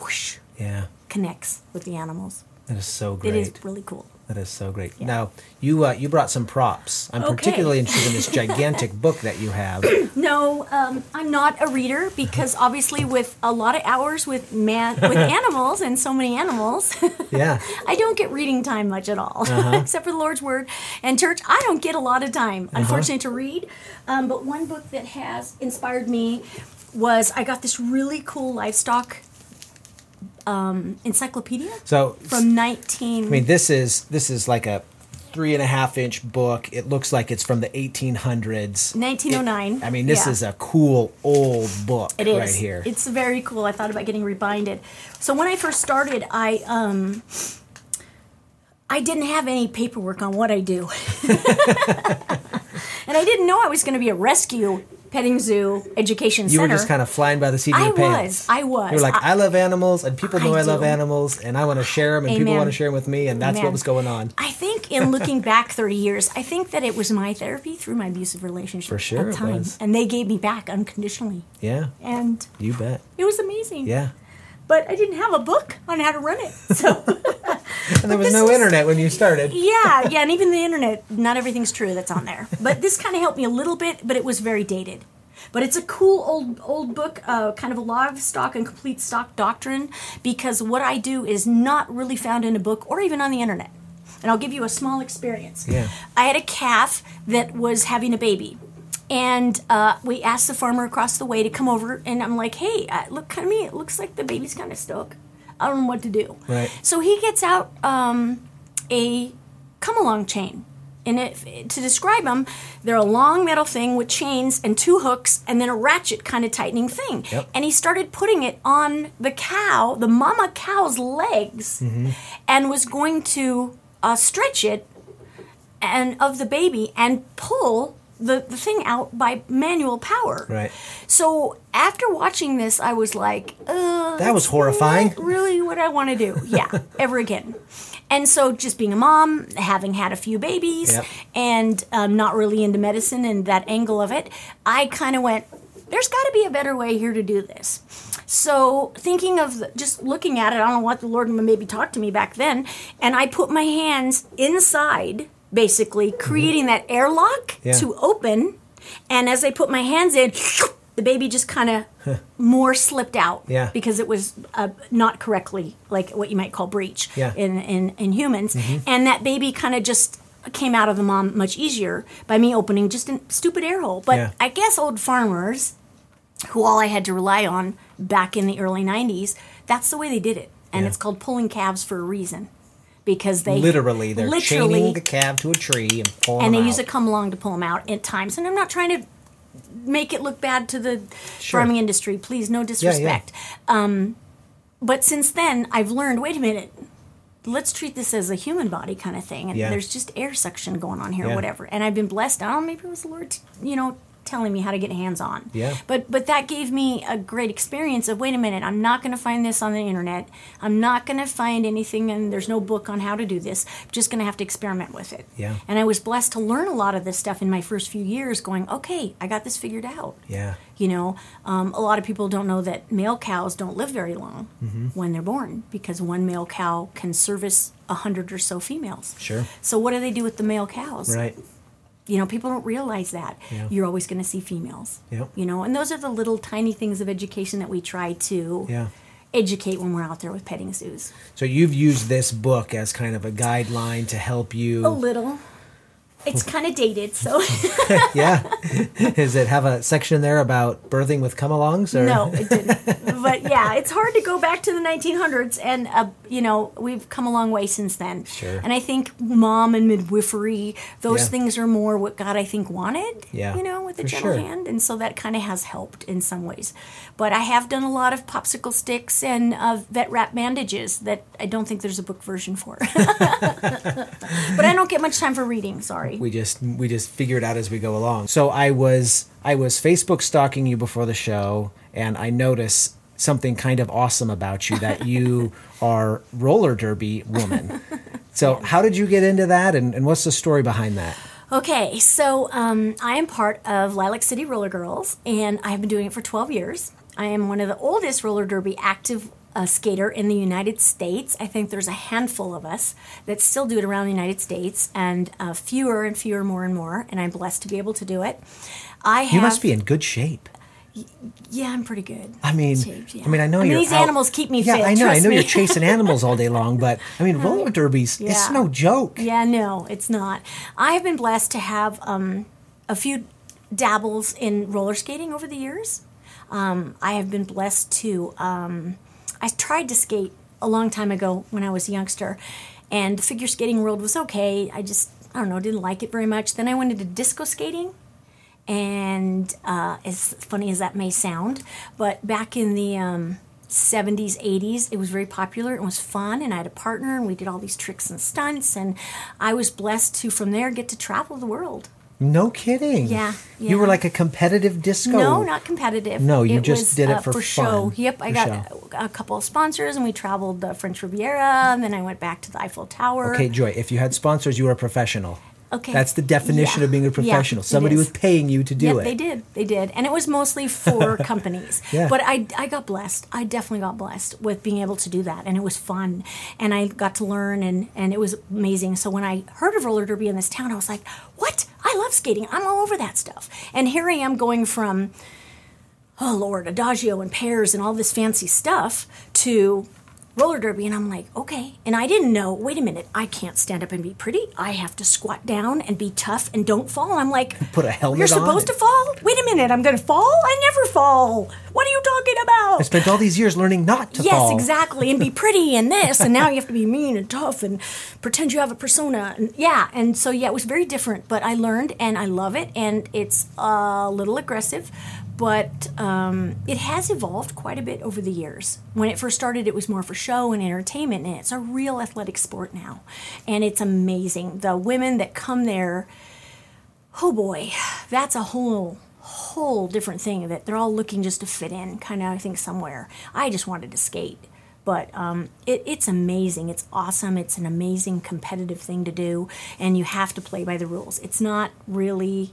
whoosh yeah. connects with the animals. That is so great. It is really cool. That is so great. Now you uh, you brought some props. I'm Okay. particularly interested in this gigantic *laughs* book that you have. No, um, I'm not a reader because obviously, with a lot of hours with man with *laughs* animals and so many animals, *laughs* Yeah. I don't get reading time much at all, Uh-huh. except for the Lord's Word and church. I don't get a lot of time, unfortunately, to read. Um, but one book that has inspired me was I got this really cool livestock um, encyclopedia So from 19. I mean, this is this is like a three and a half inch book. It looks like it's from the 1800s. 1909. I mean, this Yeah. is a cool old book It is. right here. It's very cool. I thought about getting rebinded. So when I first started, I um I didn't have any paperwork on what I do. *laughs* and I didn't know I was going to be a rescue petting zoo education you center. You were just kind of flying by the seat of I your pants. was. I was. You were like, I- I, love animals, and people know I I, love animals, and I want to share them, and people want to share them with me, and that's Amen. what was going on. I think in *laughs* looking back 30 years, I think that it was my therapy through my abusive relationship For sure at it the time. And they gave me back unconditionally. Yeah, And you bet. it was amazing. Yeah. But I didn't have a book on how to run it. So *laughs* And there was no is- internet when you started. yeah, *laughs* yeah, and even the internet, not everything's true that's on there. But this kind of helped me a little bit, but it was very dated. But it's a cool old old book, uh, kind of a livestock and Complete Stock Doctor, because what I do is not really found in a book or even on the internet. And I'll give you a small experience. Yeah. I had a calf that was having a baby. And uh, we asked the farmer across the way to come over, and I'm like, "Hey, uh, look at me. It looks like the baby's kind of stuck. I don't know what to do." Right. So he gets out um, a come along chain. And it, to describe them, they're a long metal thing with chains and two hooks and then a ratchet kind of tightening thing. Yep. And he started putting it on the cow, the mama cow's legs, Mm-hmm. and was going to uh, stretch it and of the baby and pull the, the thing out by manual power. Right. So after watching this, I was like, uh, That was horrifying. really what I want to do. *laughs* Yeah, ever again. And so, just being a mom, having had a few babies, Yep. and um, not really into medicine and that angle of it, I kind of went, there's got to be a better way here to do this. So, thinking of the, just looking at it, I don't know what the Lord maybe talked to me back then, and I put my hands inside, basically creating that airlock Mm-hmm. Yeah. to open. And as I put my hands in, the baby just kind of more slipped out Yeah. because it was uh, not correctly, like what you might call breech Yeah. Mm-hmm. in, in, in humans. And that baby kind of just came out of the mom much easier by me opening just a stupid air hole. But Yeah. I guess old farmers, who all I had to rely on back in the early 90s, that's the way they did it. And it's called pulling calves for a reason. Because they Literally, they're literally chaining the calf to a tree and pulling and they use out. a come along to pull them out at times. And I'm not trying to make it look bad to the Sure. farming industry. Please, no disrespect. Um, but since then, I've learned. Wait a minute. Let's treat this as a human body kind of thing, and Yeah. there's just air suction going on here, Yeah. or whatever. And I've been blessed. I don't know, maybe it was the Lord, you know, telling me how to get hands on. Yeah. But but that gave me a great experience of wait a minute, I'm not going to find this on the internet. I'm not going to find anything, and there's no book on how to do this. I'm just going to have to experiment with it. Yeah. And I was blessed to learn a lot of this stuff in my first few years. Going, okay, I got this figured out. Yeah. You know, um, a lot of people don't know that male cows don't live very long Mm-hmm. when they're born because one male cow can service a hundred or so females. Sure. So what do they do with the male cows? Right. You know, people don't realize that. Yeah. You're always going to see females. Yep. You know, and those are the little tiny things of education that we try to Yeah. educate when we're out there with petting zoos. So you've used this book as kind of a guideline to help you A little. It's *laughs* kind of dated, so *laughs* yeah. Does it have a section there about birthing with come-alongs? Or? no, it didn't. but yeah, it's hard to go back to the 1900s, and uh, you know we've come a long way since then. Sure. And I think mom and midwifery, those Yeah. things are more what God I think wanted. Yeah, You know, with a gentle sure. hand, and so that kind of has helped in some ways. But I have done a lot of popsicle sticks and uh, vet wrap bandages that I don't think there's a book version for. *laughs* but I don't get much time for reading. Sorry. We just we just figure it out as we go along. So I was I was Facebook stalking you before the show, and I noticed something kind of awesome about you that *laughs* you are roller derby woman. *laughs* So how did you get into that, and, and what's the story behind that? Okay, so um, I am part of Lilac City Roller Girls, and I've been doing it for 12 years. I am one of the oldest roller derby active uh, skater in the United States. I think there's a handful of us that still do it around the United States, and uh, fewer and fewer, more and more. And I'm blessed to be able to do it. I have. You must be in good shape. Yeah, I'm pretty good. I mean, Shaped, yeah. I mean, I know I mean, you're these out- animals keep me yeah, fit, I know. I know me. you're chasing animals all day long, but I mean, *laughs* roller derbies, it's no joke. Yeah, no, it's not. I have been blessed to have um, a few dabbles in roller skating over the years. Um, I have been blessed to. Um, I tried to skate a long time ago when I was a youngster, and the figure skating world was okay. I just I don't know, didn't like it very much. Then I went into disco skating. And uh, as funny as that may sound, but back in the um, 70s, 80s, it was very popular and was fun. And I had a partner, and we did all these tricks and stunts. And I was blessed to, from there, get to travel the world. No kidding. Yeah, You were like a competitive disco. No, not competitive. No, you just did it uh, for show. Yep, I for got a, a couple of sponsors, and we traveled the French Riviera. And then I went back to the Eiffel Tower. Okay, Joy, if you had sponsors, you were a professional. Okay. That's the definition Yeah. of being a professional. it Somebody was paying you to do Yep, it. they did. They did. And it was mostly for *laughs* companies. Yeah. But I, I got blessed. I definitely got blessed with being able to do that. And it was fun. And I got to learn, and, and it was amazing. So when I heard of roller derby in this town, I was like, what? I love skating. I'm all over that stuff. And here I am going from, oh, Lord, adagio and pairs and all this fancy stuff to roller derby and i'm like okay. And i didn't know wait a minute i can't stand up and be pretty. I have to squat down and be tough and don't fall. I'm like *laughs* Put a helmet on. you're supposed to fall? Wait a minute i'm gonna fall? I never fall. What are you talking about? I spent all these years learning not to yes fall. exactly and be *laughs* pretty and this and now you have to be mean and tough and pretend you have a persona and yeah. And so yeah it was very different but i learned and i love it and it's a little aggressive but um, it has evolved quite a bit over the years. When it first started, it was more for show and entertainment, and it's a real athletic sport now. And it's amazing. The women that come there, oh boy, that's a whole whole different thing that they're all looking just to fit in kind of i think somewhere i just wanted to skate but um, it, it's amazing it's awesome it's an amazing competitive thing to do and you have to play by the rules it's not really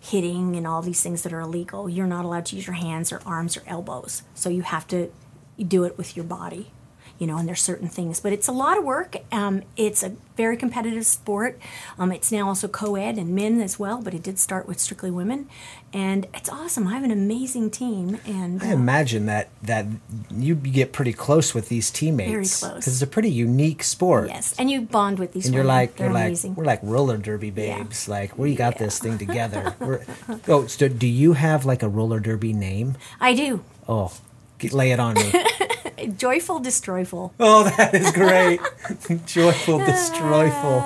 hitting and all these things that are illegal you're not allowed to use your hands or arms or elbows. So you have to do it with your body you know, and there's certain things, but it's a lot of work. Um, it's a very competitive sport. Um, it's now also co-ed and men as well, but it did start with strictly women, and it's awesome. I have an amazing team, and I uh, imagine that that you get pretty close with these teammates. Very close. Because it's a pretty unique sport. yes, and you bond with these. And you're like They're you're amazing. like we're like roller derby babes. Like we got this thing together. *laughs* We're, oh, so do you have like a roller derby name? I do. Oh, get, lay it on me. *laughs* Joyful, destroyful. oh, that is great. *laughs* Joyful, destroyful.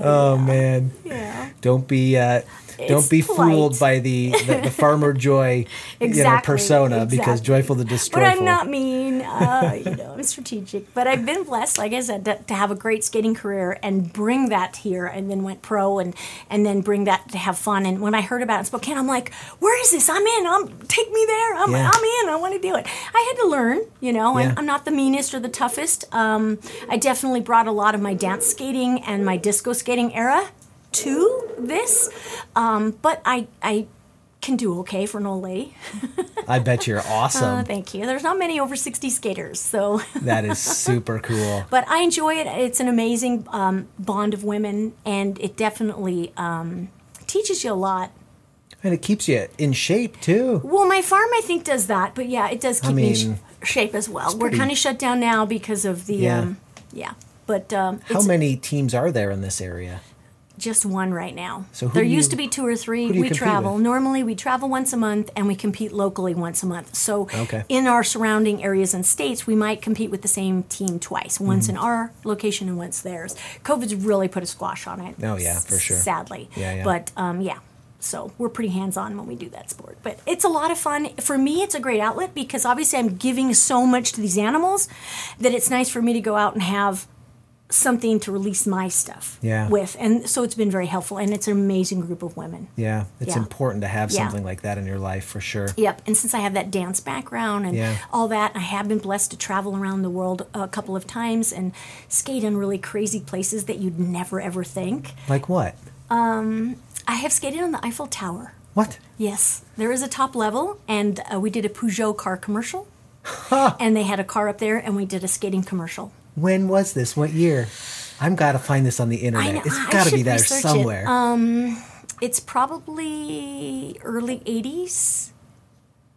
Oh man. Yeah. Don't be uh, don't be fooled by the, the, the farmer joy *laughs* you know, Exactly, persona because exactly. joyful the But. I'm not mean. Uh, you know, I'm strategic. But I've been blessed, like I said, to, to have a great skating career and bring that here, and then went pro, and and then bring that to have fun. And when I heard about it in Spokane, I'm like, where is this? I'm in. I'm take me there. I'm, Yeah. I'm in. I want to do it. I had to learn. You know, Yeah. I'm, I'm not the meanest or the toughest. Um, I definitely brought a lot of my dance skating and my disco skating era to this, um, but I I can do okay for an old lady. I bet you're *laughs* awesome. Uh, thank you. There's not many over 60 skaters, so. *laughs* that is super cool. *laughs* but I enjoy it. It's an amazing um, bond of women, and it definitely um, teaches you a lot. And it keeps you in shape too. Well, my farm, I think, does that, but yeah, it does keep me in mean, sh- shape as well. We're pretty- kind of shut down now because of the. Yeah. Um, yeah. But um, How many teams are there in this area? Just one right now. So there you- used to be two or three. who do you We travel. with? Normally, we travel once a month, and we compete locally once a month. So, Okay. in our surrounding areas and states, we might compete with the same team twice. Once Mm-hmm. in our location and once theirs. COVID's really put a squash on it. Oh, yeah, for sure. Sadly. Yeah, yeah. But um, yeah. So we're pretty hands-on when we do that sport, but it's a lot of fun. For me, it's a great outlet because obviously I'm giving so much to these animals that it's nice for me to go out and have something to release my stuff Yeah. with and so it's been very helpful and it's an amazing group of women Yeah, it's Yeah. important to have Yeah. something like that in your life for sure. yep and since i have that dance background and Yeah. all that i have been blessed to travel around the world a couple of times and skate in really crazy places that you'd never ever think Like what? Um, i have skated on the eiffel tower What? Yes, there is a top level, and uh, we did a Peugeot car commercial. and they had a car up there, and we did a skating commercial. When was this? What year? I've got to find this on the internet. know, it's got to be there research it. somewhere. Um, it's probably early 80s.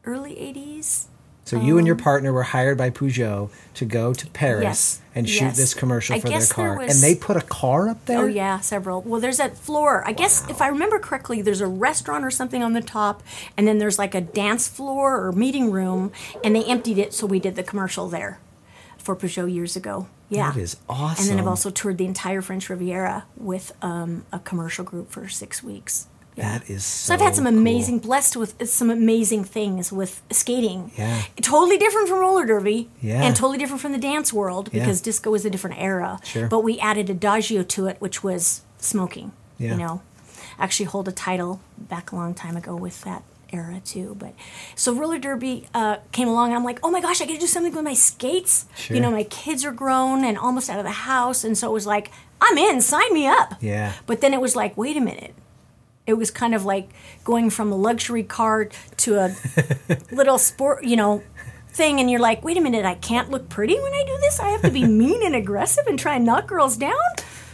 Early 80s. so you and your um, partner were hired by Peugeot to go to Paris Yes, and shoot yes. this commercial for their car. was- And they put a car up there? Oh, yeah, several. Well, there's that floor. I guess if I remember correctly, there's a restaurant or something on the top, and then there's like a dance floor or meeting room, and they emptied it, so we did the commercial there for Peugeot years ago. Yeah. That is awesome. And then I've also toured the entire French Riviera with um, a commercial group for six weeks. Yeah. That is so So I've had some cool. amazing, blessed with some amazing things with skating. Yeah. Totally different from roller derby. Yeah. And totally different from the dance world Yeah. because disco is a different era. Sure. But we added adagio to it, which was smoking. Yeah. You know, actually hold a title back a long time ago with that era too. But so roller derby uh, came along, and I'm like, oh my gosh, I got to do something with my skates. Sure. You know, my kids are grown and almost out of the house, and so it was like, I'm in, sign me up. Yeah. But then it was like, wait a minute. It was kind of like going from a luxury car to a *laughs* little sport, you know, thing. And you're like, wait a minute, I can't look pretty when I do this. I have to be *laughs* mean and aggressive and try and knock girls down.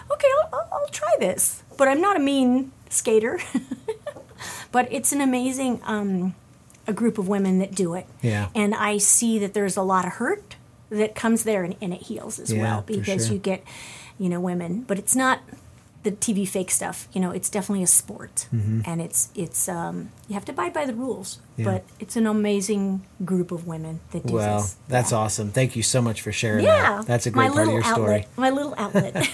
Okay, I'll, I'll, I'll try this. But I'm not a mean skater. *laughs* but it's an amazing um, a group of women that do it. Yeah. And I see that there's a lot of hurt that comes there and, and it heals as Yeah, well because sure. you get, you know, women. But it's not the TV fake stuff. You know, it's definitely a sport, and it's it's um, you have to abide by the rules. Mm-hmm. Yeah. But it's an amazing group of women that do Well, this. that's yeah. awesome. Thank you so much for sharing Yeah, that. That's a my great part of your story. My little outlet. *laughs*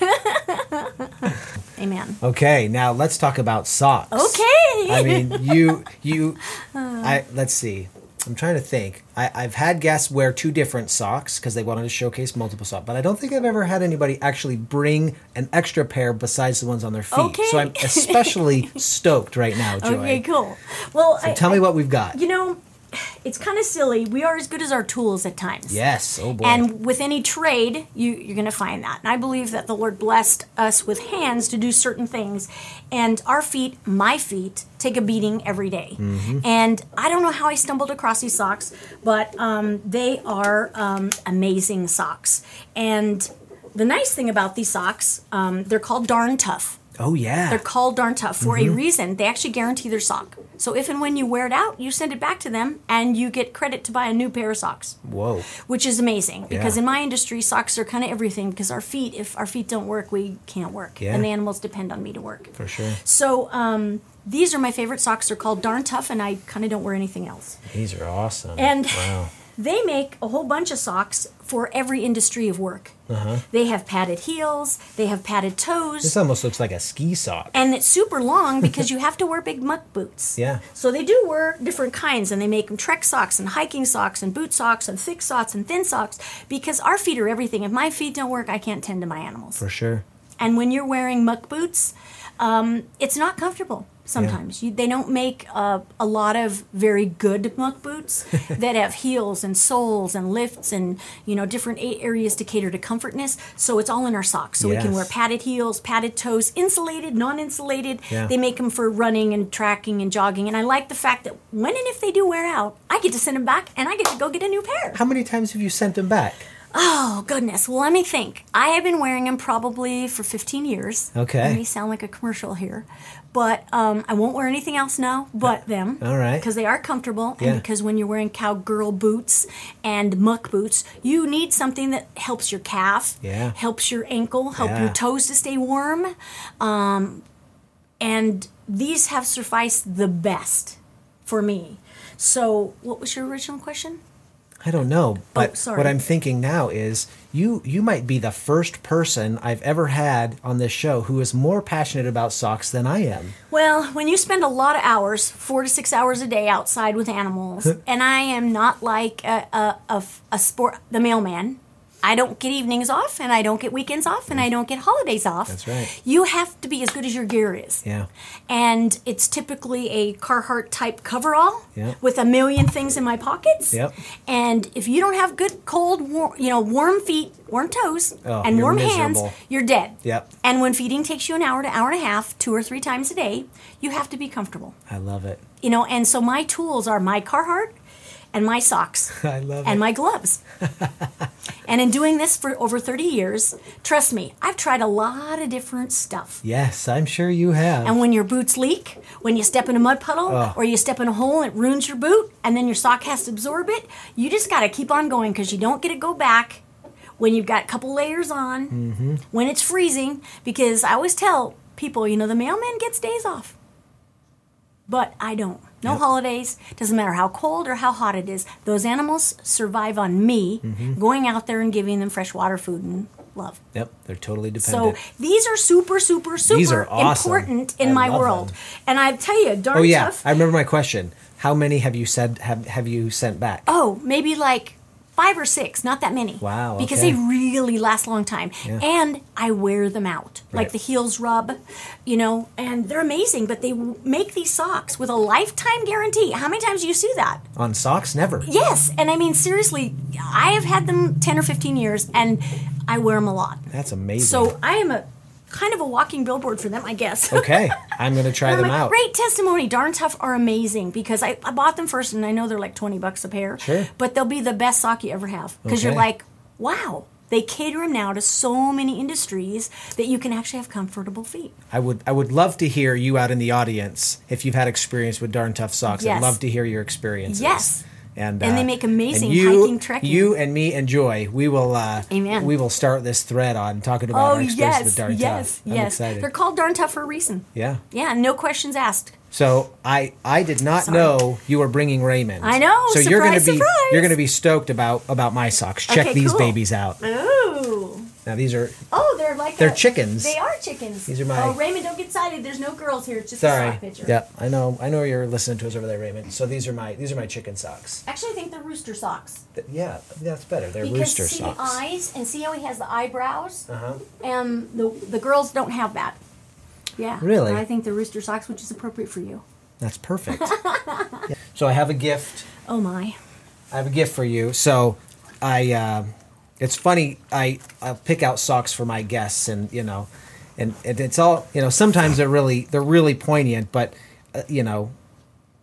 *laughs* Amen. Okay, now let's talk about socks. Okay. I mean, you you *laughs* uh. I let's see. I'm trying to think. I, I've had guests wear two different socks because they wanted to showcase multiple socks, but I don't think I've ever had anybody actually bring an extra pair besides the ones on their feet. Okay. So I'm *laughs* especially stoked right now, Joy. Okay, cool. Well, I, Tell me I- what we've got. You know, it's kind of silly. We are as good as our tools at times. yes. Oh boy. And with any trade, you, you're going to find that. And I believe that the Lord blessed us with hands to do certain things. And our feet, my feet, take a beating every day. Mm-hmm. And I don't know how I stumbled across these socks, but um, they are um, amazing socks. And the nice thing about these socks, um, they're called Darn Tough. Oh yeah. They're called Darn Tough for Mm-hmm. a reason. They actually guarantee their sock. So if and when you wear it out, you send it back to them and you get credit to buy a new pair of socks Whoa. which is amazing because Yeah. in my industry socks are kind of everything because our feet if our feet don't work we can't work Yeah. and the animals depend on me to work For sure. so um, these are my favorite socks they're called darn tough and i kind of don't wear anything else These are awesome. and wow. *laughs* they make a whole bunch of socks for every industry of work Uh-huh. they have padded heels they have padded toes This almost looks like a ski sock. and it's super long because you have to wear big muck boots. *laughs* Yeah. So they do wear different kinds, and they make them trek socks and hiking socks and boot socks and thick socks and thin socks because our feet are everything. If my feet don't work, I can't tend to my animals. For sure. And when you're wearing muck boots, um, it's not comfortable. Sometimes you, they don't make uh, a lot of very good muck boots *laughs* that have heels and soles and lifts and you know different areas to cater to comfortness. So it's all in our socks. So we can wear padded heels, padded toes, insulated, non-insulated. Yeah. They make them for running and tracking and jogging. And I like the fact that when and if they do wear out, I get to send them back and I get to go get a new pair. How many times have you sent them back? Oh goodness. Well, let me think. I have been wearing them probably for 15 years. Okay. It may sound like a commercial here, but um, I won't wear anything else now but them. All right. Because they are comfortable, Yeah. and because when you're wearing cowgirl boots and muck boots, you need something that helps your calf, Yeah. helps your ankle, help Yeah. your toes to stay warm, um, and these have sufficed the best for me. So, what was your original question? I don't know, oh, but Oh, what I'm thinking now is you you might be the first person I've ever had on this show who is more passionate about socks than I am. Well, when you spend a lot of hours, four to six hours a day outside with animals, and I am not like a, a, a, a sport, the mailman. I don't get evenings off, and I don't get weekends off, and I don't get holidays off. That's right. You have to be as good as your gear is. Yeah. And it's typically a Carhartt type coverall Yeah. with a million things in my pockets. Yep. And if you don't have good, cold, warm, you know, warm feet, warm toes, Oh, and warm miserable. hands, you're dead. Yep. And when feeding takes you an hour to hour and a half, two or three times a day, you have to be comfortable. I love it. You know, and so my tools are my Carhartt and my socks *laughs* I love and it. my gloves. *laughs* and in doing this for over 30 years, trust me, I've tried a lot of different stuff. Yes, I'm sure you have. And when your boots leak, when you step in a mud puddle Ugh. or you step in a hole and it ruins your boot, and then your sock has to absorb it, you just got to keep on going because you don't get to go back when you've got a couple layers on, Mm-hmm. when it's freezing. Because I always tell people, you know, the mailman gets days off, but I don't. No Yep. holidays. Doesn't matter how cold or how hot it is. Those animals survive on me Mm-hmm. going out there and giving them fresh water, food, and love. Yep, they're totally dependent. So these are super, super, super awesome. important in I my world. them. And I tell you, darn oh yeah, tough. I remember my question. How many have you said have have you sent back? oh, maybe like five or six, not that many. Wow, Because they really last a long time. Yeah. And I wear them out. Right. Like the heels rub, you know, and they're amazing, but they make these socks with a lifetime guarantee. How many times do you see that? On socks, never. Yes. And I mean, seriously, I have had them 10 or 15 years and I wear them a lot. That's amazing. So I am a kind of a walking billboard for them, I guess. *laughs* okay, I'm gonna try them like, out. Great testimony. Darn Tough are amazing because I, I bought them first and I know they're like 20 bucks a pair. Sure. But they'll be the best sock you ever have because you're like, wow. They cater them now to so many industries that you can actually have comfortable feet. I would I would love to hear you out in the audience if you've had experience with darn tough socks. I'd love to hear your experiences. Yes. And, And they uh, make amazing you, hiking, trekking. You and me and Joy, we will. Uh, Amen. We will start this thread on talking about Oh, our experience yes. with darn Yes. tough. I'm yes. excited. They're called Darn Tough for a reason. yeah. Yeah. No questions asked. So I I did not Sorry. know you were bringing Raymond. I know. So you're gonna be surprise. you're gonna be stoked about about my socks. Check Okay, these cool. babies out. Ooh. Now these are Oh, they're like They're a- chickens. They are chickens. These are my- Oh, Raymond, don't get excited. There's no girls here. It's just a sorry. sock picture. Yeah, I know I know you're listening to us over there, Raymond. So these are my these are my chicken socks. Actually, I think they're rooster socks. Th- Yeah, that's better. They're Because rooster see socks. the eyes and see how he has the eyebrows, Uh-huh. and the the girls don't have that. Yeah. Really? I think they're rooster socks, which is appropriate for you. That's perfect. *laughs* Yeah. So I have a gift. Oh my. I have a gift for you. So I, uh, it's funny. I I pick out socks for my guests, and you know, and, and it's all you know. Sometimes they're really they're really poignant, but uh, you know,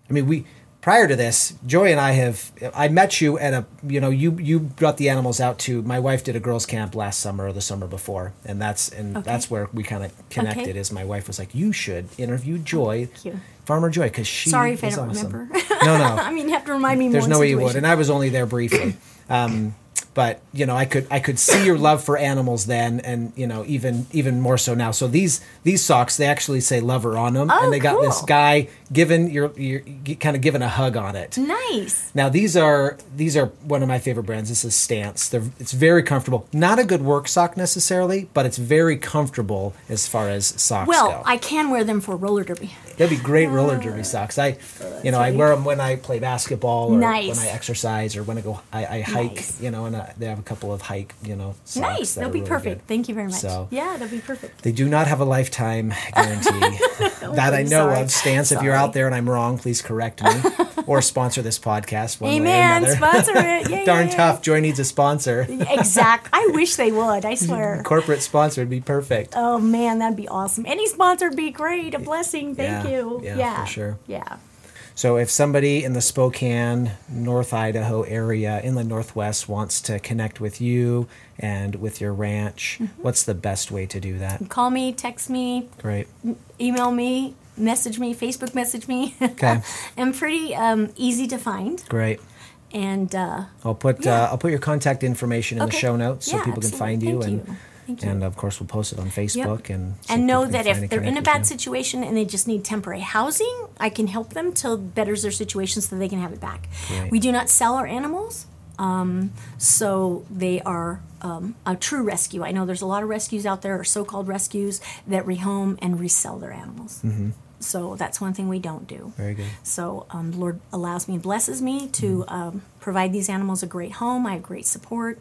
I mean, we prior to this, Joy and I have I met you at a you know you you brought the animals out to my wife did a girls camp last summer or the summer before, and that's and Okay. that's where we kind of connected. Okay. Is my wife was like, you should interview Joy. You. Farmer Joy, because she Sorry if I don't awesome. remember. No, no, *laughs* I mean, you have to remind me there's no way you would, and I was only there briefly. Um, but you know, I could I could see your love for animals then, and you know, even even more so now. So these these socks, they actually say "lover" on them, Oh, and they got this guy giving you're you're kind of giving a hug on it. Nice. Now these are these are one of my favorite brands. This is Stance. They're, it's very comfortable. Not a good work sock necessarily, but it's very comfortable as far as socks Well, go. I can wear them for roller derby. That'd be great roller derby socks. I, you know, I wear them when I play basketball or Nice. when I exercise or when I go, I, I hike. Nice. You know, and I, they have a couple of hike, you know, socks. nice. that That'll be really perfect. good. Thank you very much. So- yeah, that'll be perfect. They do not have a lifetime guarantee *laughs* that I know sorry. of. Stance, if you're out there and I'm wrong, please correct me or *laughs* sponsor this podcast. One Amen. Way or another. Sponsor it. *laughs* Yay, Darn yay, tough. Joy needs a sponsor. yay. Exact. I wish they would. I swear. Corporate sponsor would be perfect. Oh man, that'd be awesome. Any sponsor would be great. A blessing. Thank Yeah, you. Yeah, for sure. Yeah. So if somebody in the Spokane, North Idaho area, inland Northwest wants to connect with you and with your ranch, Mm-hmm. what's the best way to do that? Call me, text me, Great. email me, message me, Facebook message me. Okay. *laughs* I'm pretty um, easy to find, Great. and uh, I'll put Yeah. uh, I'll put your contact information in the show notes so Yeah, people can find you Thank and you. Thank you. and of course we'll post it on Yep. Facebook and so and know that if they're in a bad situation and they just need temporary housing, I can help them till betters their situation so they can have it back. We do not sell our animals, um, so they are um, a true rescue. I know there's a lot of rescues out there, or so-called rescues, that rehome and resell their animals. Mm-hmm. So that's one thing we don't do. Very good. So um, the Lord allows me, and blesses me to Mm-hmm. um, provide these animals a great home. I have great support.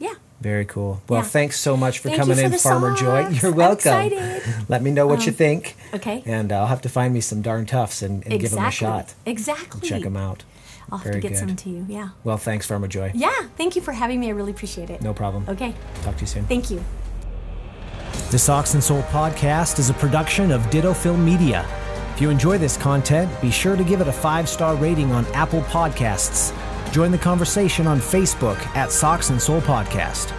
Um, yeah. Very cool. Well, Yeah. thanks so much for Thank coming for in, the Farmer Joy. You're I'm welcome. Um, *laughs* Let me know what you think. okay. And I'll have to find me some darn toughs and, and give them a shot. Exactly. Check them out. I'll have Very to get good. some to you. Yeah. Well, thanks, Farmer Joy. Yeah. Thank you for having me. I really appreciate it. No problem. Okay. Talk to you soon. Thank you. The Socks and Soul podcast is a production of Ditto Film Media. If you enjoy this content, be sure to give it a five star rating on Apple Podcasts. Join the conversation on Facebook at Socks and Soul Podcast.